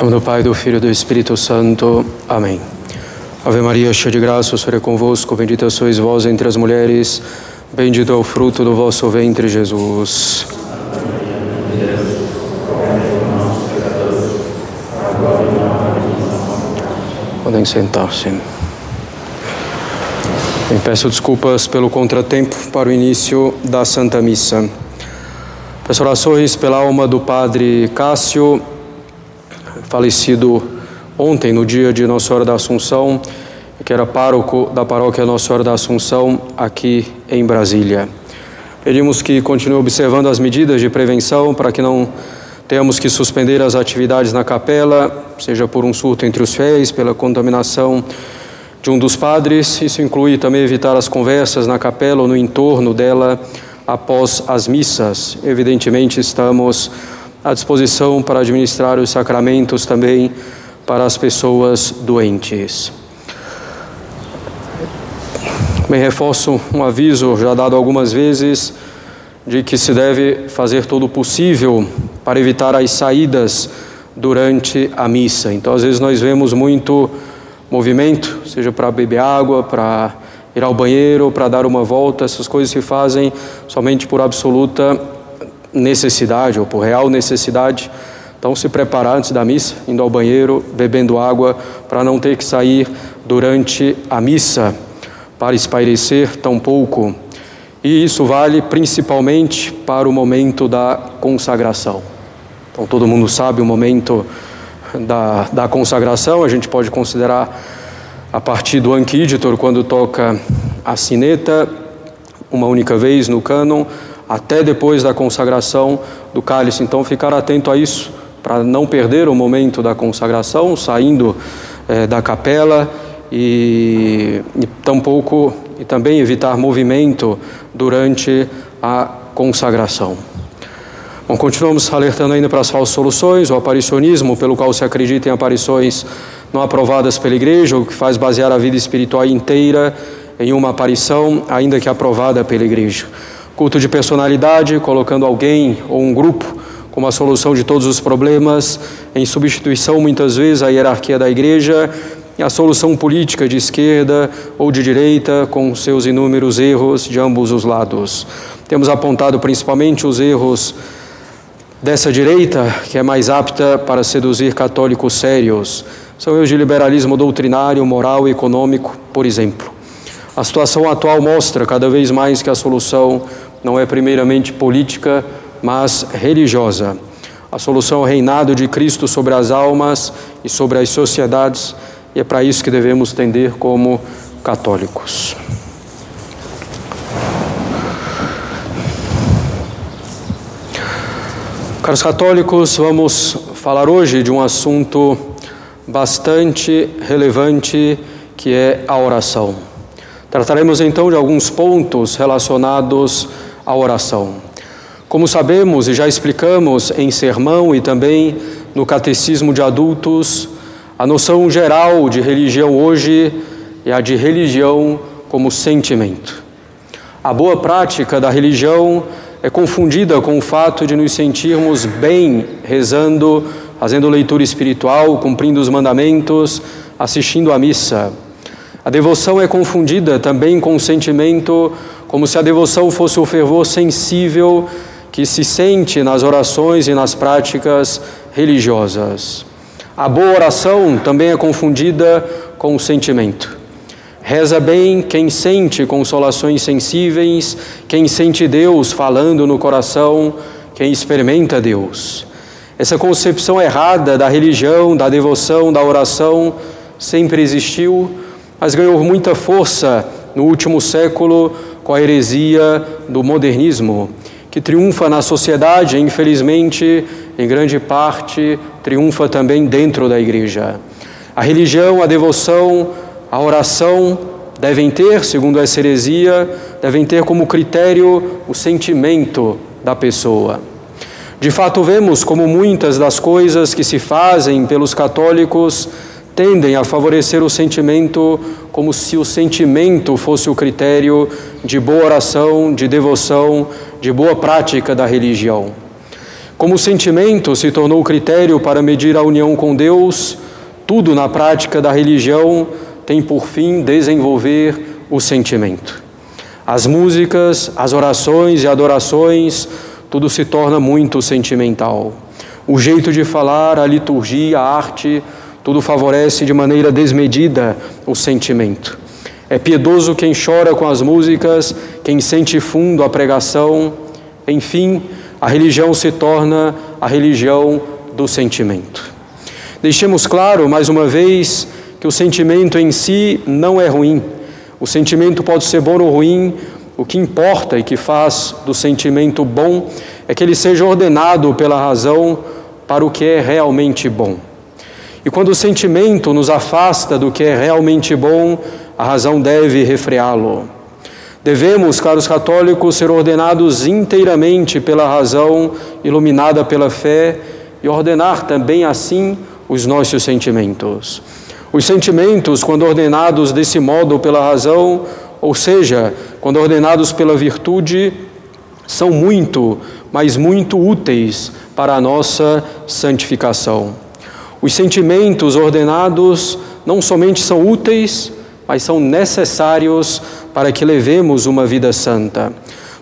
nome do Pai, do Filho e do Espírito Santo. Amém. Ave Maria, cheia de graça, o Senhor é convosco, bendita sois vós entre as mulheres, bendito é o fruto do vosso ventre, Jesus. Podem sentar-se. Peço desculpas pelo contratempo para o início da Santa Missa. Peço orações pela alma do Padre Cássio, falecido ontem, no dia de Nossa Senhora da Assunção, que era pároco da paróquia Nossa Senhora da Assunção, aqui em Brasília. Pedimos que continue observando as medidas de prevenção para que não tenhamos que suspender as atividades na capela, seja por um surto entre os fiéis, pela contaminação de um dos padres. Isso inclui também evitar as conversas na capela ou no entorno dela após as missas. Evidentemente, estamos à disposição para administrar os sacramentos também para as pessoas doentes. Bem, reforço um aviso já dado algumas vezes de que se deve fazer todo o possível para evitar as saídas durante a missa. Então, às vezes, nós vemos muito movimento, seja para beber água, para ir ao banheiro, para dar uma volta, essas coisas se fazem somente por absoluta necessidade ou por real necessidade. Então, se preparar antes da missa, indo ao banheiro, bebendo água, para não ter que sair durante a missa, para espairecer tão pouco. E isso vale principalmente para o momento da consagração. Então, todo mundo sabe o momento da, da consagração, a gente pode considerar a partir do Anquiditor, quando toca a sineta, uma única vez no cânon, até depois da consagração do cálice. Então, ficar atento a isso, para não perder o momento da consagração, saindo é, da capela e, e tampouco e também evitar movimento durante a consagração. Bom, continuamos alertando ainda para as falsas soluções, o aparicionismo, pelo qual se acredita em aparições não aprovadas pela igreja, o que faz basear a vida espiritual inteira em uma aparição, ainda que aprovada pela igreja. Culto de personalidade, colocando alguém ou um grupo como a solução de todos os problemas, em substituição muitas vezes à hierarquia da igreja e a solução política de esquerda ou de direita, com seus inúmeros erros de ambos os lados. Temos apontado principalmente os erros dessa direita, que é mais apta para seduzir católicos sérios. São erros de liberalismo doutrinário, moral e econômico, por exemplo. A situação atual mostra cada vez mais que a solução não é primeiramente política, mas religiosa. A solução é o reinado de Cristo sobre as almas e sobre as sociedades, e é para isso que devemos tender como católicos. Caros católicos, vamos falar hoje de um assunto bastante relevante que é a oração. Trataremos então de alguns pontos relacionados à oração. Como sabemos e já explicamos em sermão e também no catecismo de adultos, a noção geral de religião hoje é a de religião como sentimento. A boa prática da religião é confundida com o fato de nos sentirmos bem rezando, fazendo leitura espiritual, cumprindo os mandamentos, assistindo à missa. A devoção é confundida também com o sentimento, como se a devoção fosse o fervor sensível que se sente nas orações e nas práticas religiosas. A boa oração também é confundida com o sentimento. Reza bem quem sente consolações sensíveis, quem sente Deus falando no coração, quem experimenta Deus. Essa concepção errada da religião, da devoção, da oração sempre existiu, mas ganhou muita força no último século com a heresia do modernismo, que triunfa na sociedade e, infelizmente, em grande parte, triunfa também dentro da igreja. A religião, a devoção, a oração devem ter, segundo essa heresia, devem ter como critério o sentimento da pessoa. De fato, vemos como muitas das coisas que se fazem pelos católicos tendem a favorecer o sentimento, como se o sentimento fosse o critério de boa oração, de devoção, de boa prática da religião. Como o sentimento se tornou critério para medir a união com Deus, tudo na prática da religião tem por fim desenvolver o sentimento. As músicas, as orações e adorações, tudo se torna muito sentimental. O jeito de falar, a liturgia, a arte, tudo favorece de maneira desmedida o sentimento. É piedoso quem chora com as músicas, quem sente fundo a pregação, enfim, a religião se torna a religião do sentimento. Deixemos claro, mais uma vez, que o sentimento em si não é ruim. O sentimento pode ser bom ou ruim, o que importa e que faz do sentimento bom é que ele seja ordenado pela razão para o que é realmente bom. E quando o sentimento nos afasta do que é realmente bom, a razão deve refreá-lo. Devemos, caros católicos, ser ordenados inteiramente pela razão, iluminada pela fé, e ordenar também assim os nossos sentimentos. Os sentimentos, quando ordenados desse modo pela razão, ou seja, quando ordenados pela virtude, são muito, mas muito úteis para a nossa santificação. Os sentimentos ordenados não somente são úteis, mas são necessários para que levemos uma vida santa.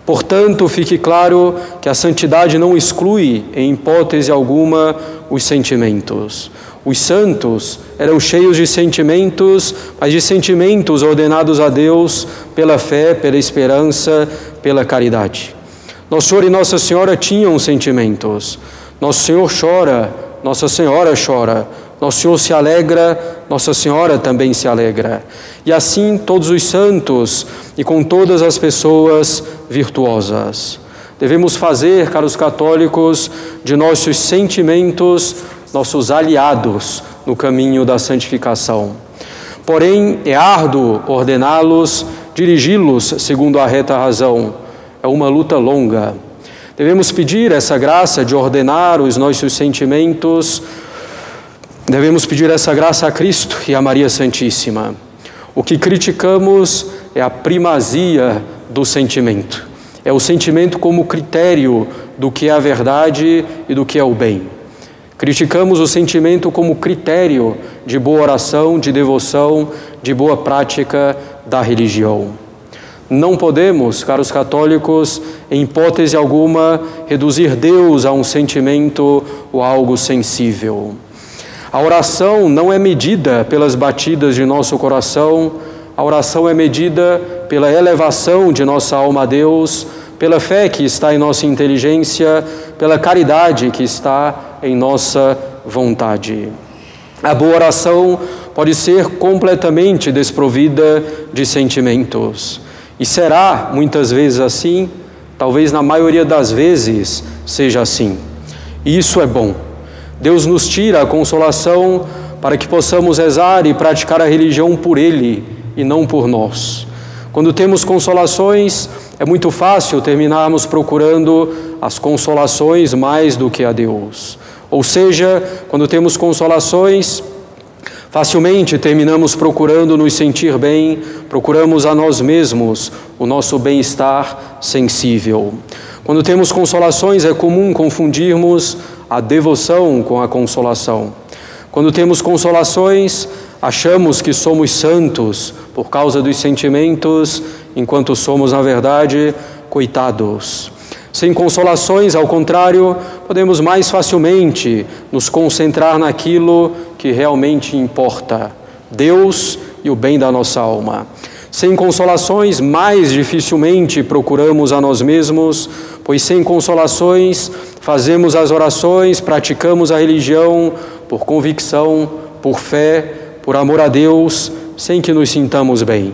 Portanto, fique claro que a santidade não exclui, em hipótese alguma, os sentimentos. Os santos eram cheios de sentimentos, mas de sentimentos ordenados a Deus pela fé, pela esperança, pela caridade. Nosso Senhor e Nossa Senhora tinham sentimentos. Nosso Senhor chora, Nossa Senhora chora. Nosso Senhor se alegra, Nossa Senhora também se alegra. E assim todos os santos e com todas as pessoas virtuosas. Devemos fazer, caros católicos, de nossos sentimentos nossos aliados no caminho da santificação. Porém, é árduo ordená-los, dirigi-los segundo a reta razão. É uma luta longa. Devemos pedir essa graça de ordenar os nossos sentimentos Devemos pedir essa graça a Cristo e a Maria Santíssima. O que criticamos é a primazia do sentimento. É o sentimento como critério do que é a verdade e do que é o bem. Criticamos o sentimento como critério de boa oração, de devoção, de boa prática da religião. Não podemos, caros católicos, em hipótese alguma, reduzir Deus a um sentimento ou algo sensível. A oração não é medida pelas batidas de nosso coração, a oração é medida pela elevação de nossa alma a Deus, pela fé que está em nossa inteligência, pela caridade que está em nossa vontade. A boa oração pode ser completamente desprovida de sentimentos. E será muitas vezes assim, talvez na maioria das vezes seja assim. E isso é bom. Deus nos tira a consolação para que possamos rezar e praticar a religião por Ele e não por nós. Quando temos consolações, é muito fácil terminarmos procurando as consolações mais do que a Deus. Ou seja, quando temos consolações, facilmente terminamos procurando nos sentir bem, procuramos a nós mesmos o nosso bem-estar sensível. Quando temos consolações, é comum confundirmos a devoção com a consolação. Quando temos consolações, achamos que somos santos por causa dos sentimentos, enquanto somos, na verdade, coitados. Sem consolações, ao contrário, podemos mais facilmente nos concentrar naquilo que realmente importa: Deus e o bem da nossa alma. Sem consolações, mais dificilmente procuramos a nós mesmos, pois sem consolações fazemos as orações, praticamos a religião por convicção, por fé, por amor a Deus, sem que nos sintamos bem.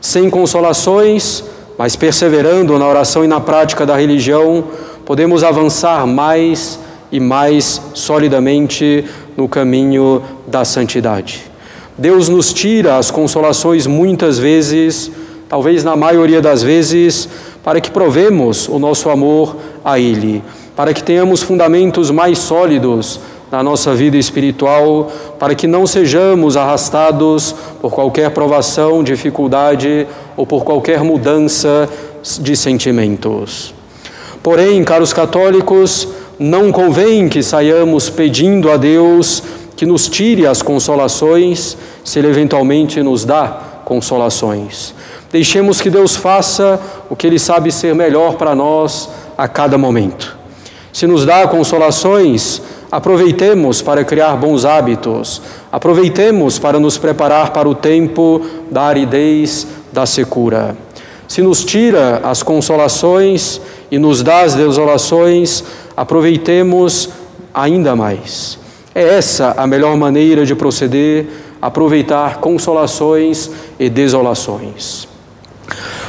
Sem consolações, mas perseverando na oração e na prática da religião, podemos avançar mais e mais solidamente no caminho da santidade. Deus nos tira as consolações muitas vezes, talvez na maioria das vezes, para que provemos o nosso amor a Ele, para que tenhamos fundamentos mais sólidos na nossa vida espiritual, para que não sejamos arrastados por qualquer provação, dificuldade ou por qualquer mudança de sentimentos. Porém, caros católicos, não convém que saiamos pedindo a Deus que nos tire as consolações, se Ele eventualmente nos dá consolações. Deixemos que Deus faça o que Ele sabe ser melhor para nós a cada momento. Se nos dá consolações, aproveitemos para criar bons hábitos, aproveitemos para nos preparar para o tempo da aridez, da secura. Se nos tira as consolações e nos dá as desolações, aproveitemos ainda mais. É essa a melhor maneira de proceder, aproveitar consolações e desolações.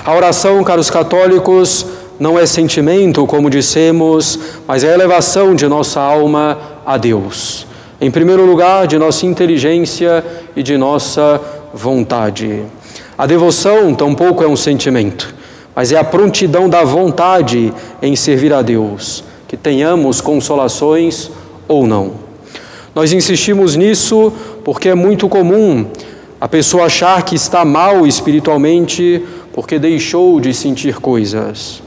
A oração, caros católicos, não é sentimento, como dissemos, mas é a elevação de nossa alma a Deus. Em primeiro lugar, de nossa inteligência e de nossa vontade. A devoção tampouco é um sentimento, mas é a prontidão da vontade em servir a Deus, que tenhamos consolações ou não. Nós insistimos nisso porque é muito comum a pessoa achar que está mal espiritualmente porque deixou de sentir coisas.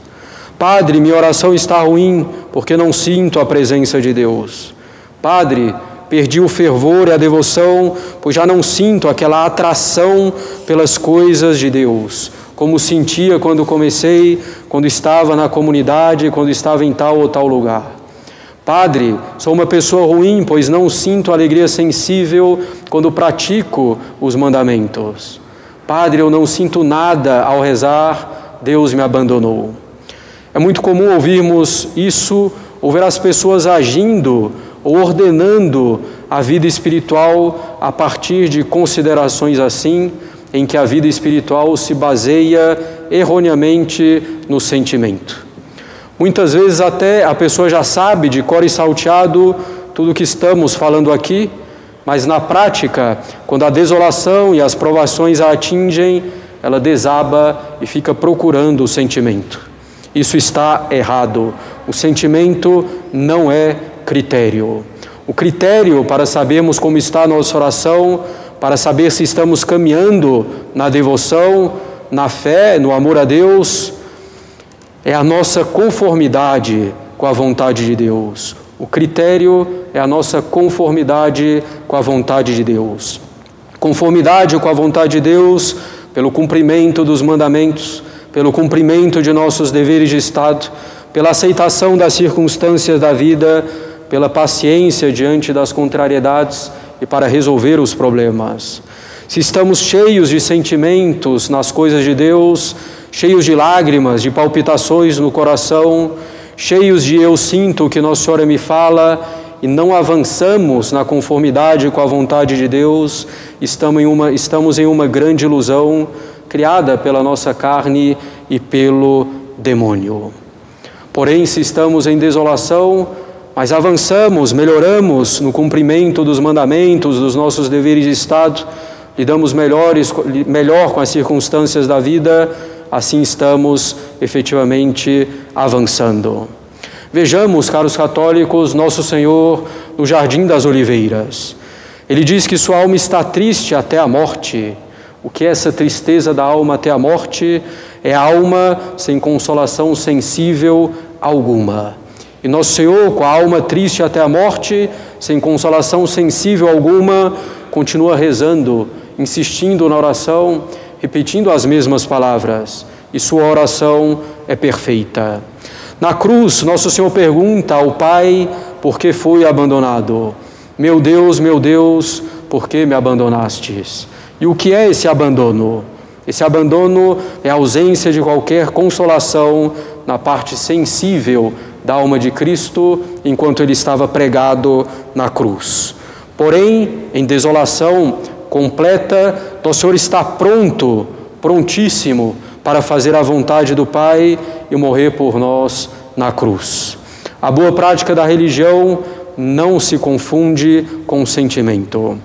Padre, minha oração está ruim porque não sinto a presença de Deus. Padre, perdi o fervor e a devoção, pois já não sinto aquela atração pelas coisas de Deus, como sentia quando comecei, quando estava na comunidade, quando estava em tal ou tal lugar. Padre, sou uma pessoa ruim, pois não sinto alegria sensível quando pratico os mandamentos. Padre, eu não sinto nada ao rezar, Deus me abandonou. É muito comum ouvirmos isso, ouvir as pessoas agindo ordenando a vida espiritual a partir de considerações assim, em que a vida espiritual se baseia erroneamente no sentimento. Muitas vezes até a pessoa já sabe de cor e salteado tudo o que estamos falando aqui, mas na prática, quando a desolação e as provações a atingem, ela desaba e fica procurando o sentimento. Isso está errado. O sentimento não é critério. O critério para sabermos como está a nossa oração, para saber se estamos caminhando na devoção, na fé, no amor a Deus, é a nossa conformidade com a vontade de Deus. O critério é a nossa conformidade com a vontade de Deus. Conformidade com a vontade de Deus pelo cumprimento dos mandamentos pelo cumprimento de nossos deveres de Estado, pela aceitação das circunstâncias da vida, pela paciência diante das contrariedades e para resolver os problemas. Se estamos cheios de sentimentos nas coisas de Deus, cheios de lágrimas, de palpitações no coração, cheios de eu sinto que Nossa Senhora me fala e não avançamos na conformidade com a vontade de Deus, estamos em uma, estamos em uma grande ilusão criada pela nossa carne e pelo demônio. Porém, se estamos em desolação, mas avançamos, melhoramos no cumprimento dos mandamentos, dos nossos deveres de Estado, lidamos melhores, melhor com as circunstâncias da vida, assim estamos efetivamente avançando. Vejamos, caros católicos, nosso Senhor no Jardim das Oliveiras. Ele diz que sua alma está triste até a morte. O que é essa tristeza da alma até a morte? É a alma sem consolação sensível alguma. E nosso Senhor, com a alma triste até a morte, sem consolação sensível alguma, continua rezando, insistindo na oração, repetindo as mesmas palavras, e sua oração é perfeita. Na cruz, nosso Senhor pergunta ao Pai por que foi abandonado. Meu Deus, meu Deus, por que me abandonastes? E o que é esse abandono? Esse abandono é a ausência de qualquer consolação na parte sensível da alma de Cristo enquanto ele estava pregado na cruz. Porém, em desolação completa, o Senhor está pronto, prontíssimo para fazer a vontade do Pai e morrer por nós na cruz. A boa prática da religião não se confunde com sentimento.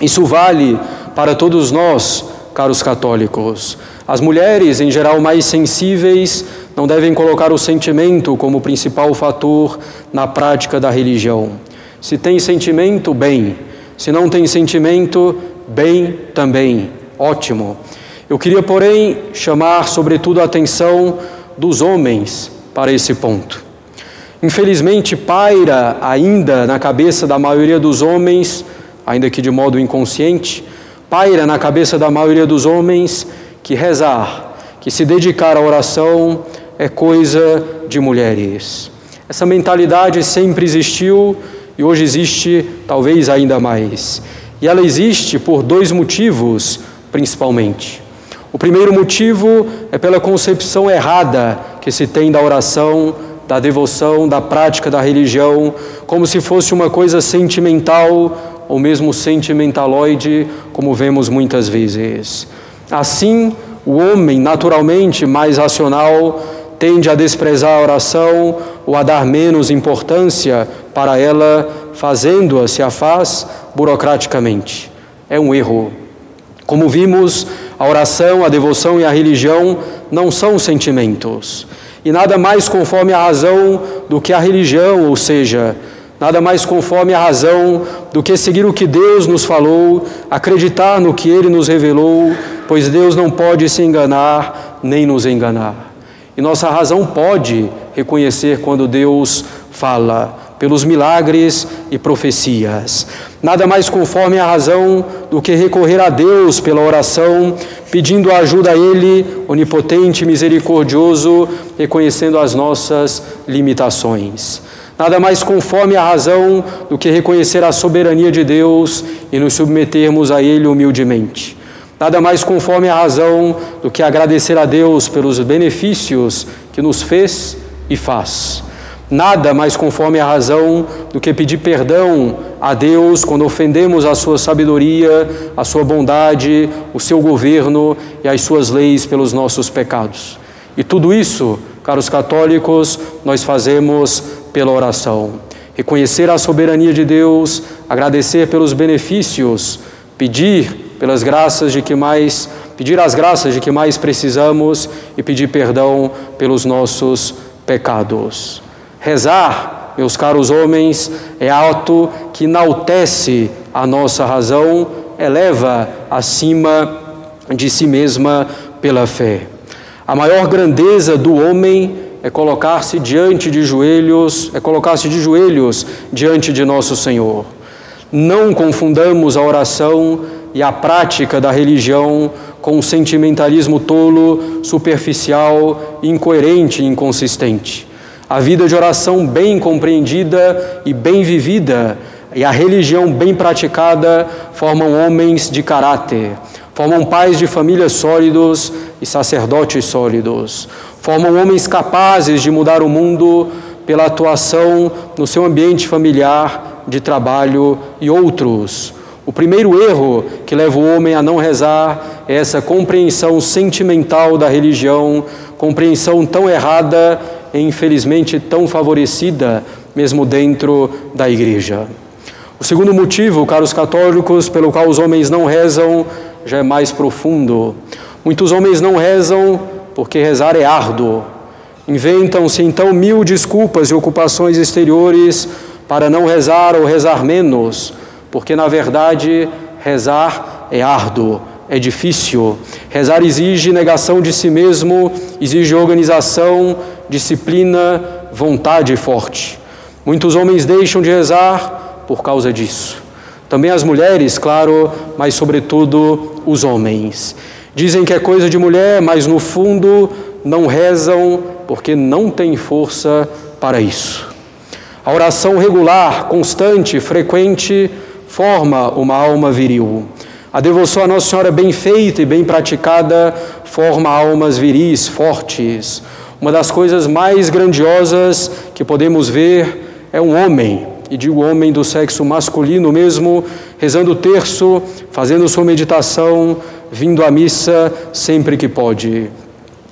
Isso vale para todos nós, caros católicos. As mulheres, em geral mais sensíveis, não devem colocar o sentimento como principal fator na prática da religião. Se tem sentimento, bem. Se não tem sentimento, bem também. Ótimo. Eu queria, porém, chamar sobretudo a atenção dos homens para esse ponto. Infelizmente, paira ainda na cabeça da maioria dos homens, ainda que de modo inconsciente, paira na cabeça da maioria dos homens que rezar, que se dedicar à oração é coisa de mulheres. Essa mentalidade sempre existiu e hoje existe talvez ainda mais. E ela existe por dois motivos, principalmente. O primeiro motivo é pela concepção errada que se tem da oração da devoção, da prática da religião, como se fosse uma coisa sentimental ou mesmo sentimentaloide, como vemos muitas vezes. Assim, o homem, naturalmente mais racional, tende a desprezar a oração ou a dar menos importância para ela, fazendo-a se a faz burocraticamente. É um erro. Como vimos, a oração, a devoção e a religião não são sentimentos e nada mais conforme a razão do que a religião, ou seja, nada mais conforme a razão do que seguir o que Deus nos falou, acreditar no que Ele nos revelou, pois Deus não pode se enganar nem nos enganar. E nossa razão pode reconhecer quando Deus fala pelos milagres e profecias. Nada mais conforme a razão do que recorrer a Deus pela oração, pedindo ajuda a Ele, onipotente misericordioso, reconhecendo as nossas limitações. Nada mais conforme a razão do que reconhecer a soberania de Deus e nos submetermos a Ele humildemente. Nada mais conforme a razão do que agradecer a Deus pelos benefícios que nos fez e faz. Nada mais conforme a razão do que pedir perdão a Deus quando ofendemos a sua sabedoria, a sua bondade, o seu governo e as suas leis pelos nossos pecados. E tudo isso, caros católicos, nós fazemos pela oração. Reconhecer a soberania de Deus, agradecer pelos benefícios, pedir pelas graças de que mais, pedir as graças de que mais precisamos e pedir perdão pelos nossos pecados. Rezar, meus caros homens, é ato que enaltece a nossa razão, eleva acima de si mesma pela fé. A maior grandeza do homem é colocar-se diante de joelhos, é colocar-se de joelhos diante de nosso Senhor. Não confundamos a oração e a prática da religião com um sentimentalismo tolo, superficial, incoerente e inconsistente. A vida de oração bem compreendida e bem vivida e a religião bem praticada formam homens de caráter, formam pais de famílias sólidos e sacerdotes sólidos, formam homens capazes de mudar o mundo pela atuação no seu ambiente familiar, de trabalho e outros. O primeiro erro que leva o homem a não rezar é essa compreensão sentimental da religião, compreensão tão errada e infelizmente tão favorecida mesmo dentro da igreja. O segundo motivo, caros católicos, pelo qual os homens não rezam, já é mais profundo. Muitos homens não rezam porque rezar é árduo. Inventam-se então mil desculpas e ocupações exteriores para não rezar ou rezar menos, porque na verdade rezar é árduo, é difícil. Rezar exige negação de si mesmo, exige organização, disciplina, vontade forte. Muitos homens deixam de rezar por causa disso. Também as mulheres, claro, mas sobretudo os homens. Dizem que é coisa de mulher, mas no fundo não rezam porque não têm força para isso. A oração regular, constante, frequente, forma uma alma viril. A devoção à Nossa Senhora bem feita e bem praticada forma almas viris, fortes. Uma das coisas mais grandiosas que podemos ver é um homem, e digo homem do sexo masculino mesmo, rezando o terço, fazendo sua meditação, vindo à missa sempre que pode.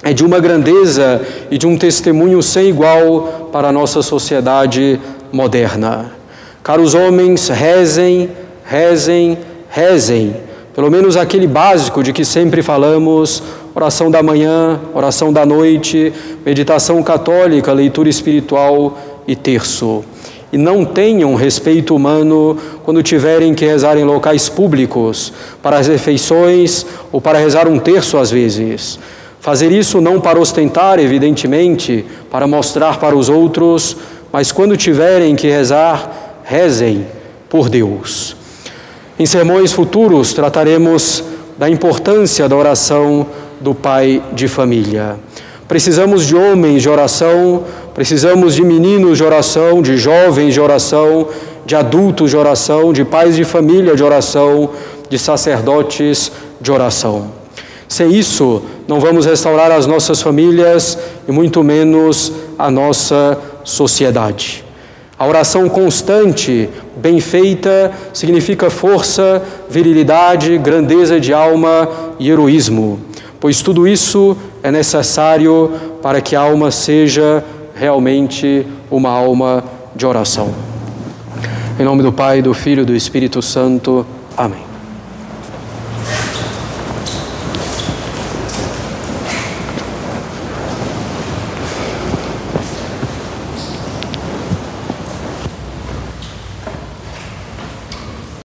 É de uma grandeza e de um testemunho sem igual para a nossa sociedade moderna. Caros homens, rezem, rezem, rezem, pelo menos aquele básico de que sempre falamos, oração da manhã, oração da noite, meditação católica, leitura espiritual e terço. E não tenham respeito humano quando tiverem que rezar em locais públicos, para as refeições ou para rezar um terço às vezes. Fazer isso não para ostentar, evidentemente, para mostrar para os outros, mas quando tiverem que rezar, rezem por Deus. Em sermões futuros trataremos da importância da oração do pai de família. Precisamos de homens de oração, precisamos de meninos de oração, de jovens de oração, de adultos de oração, de pais de família de oração, de sacerdotes de oração. Sem isso, não vamos restaurar as nossas famílias e muito menos a nossa sociedade. A oração constante, bem feita, significa força, virilidade, grandeza de alma e heroísmo, pois tudo isso é necessário para que a alma seja realmente uma alma de oração. Em nome do Pai, do Filho e do Espírito Santo. Amém.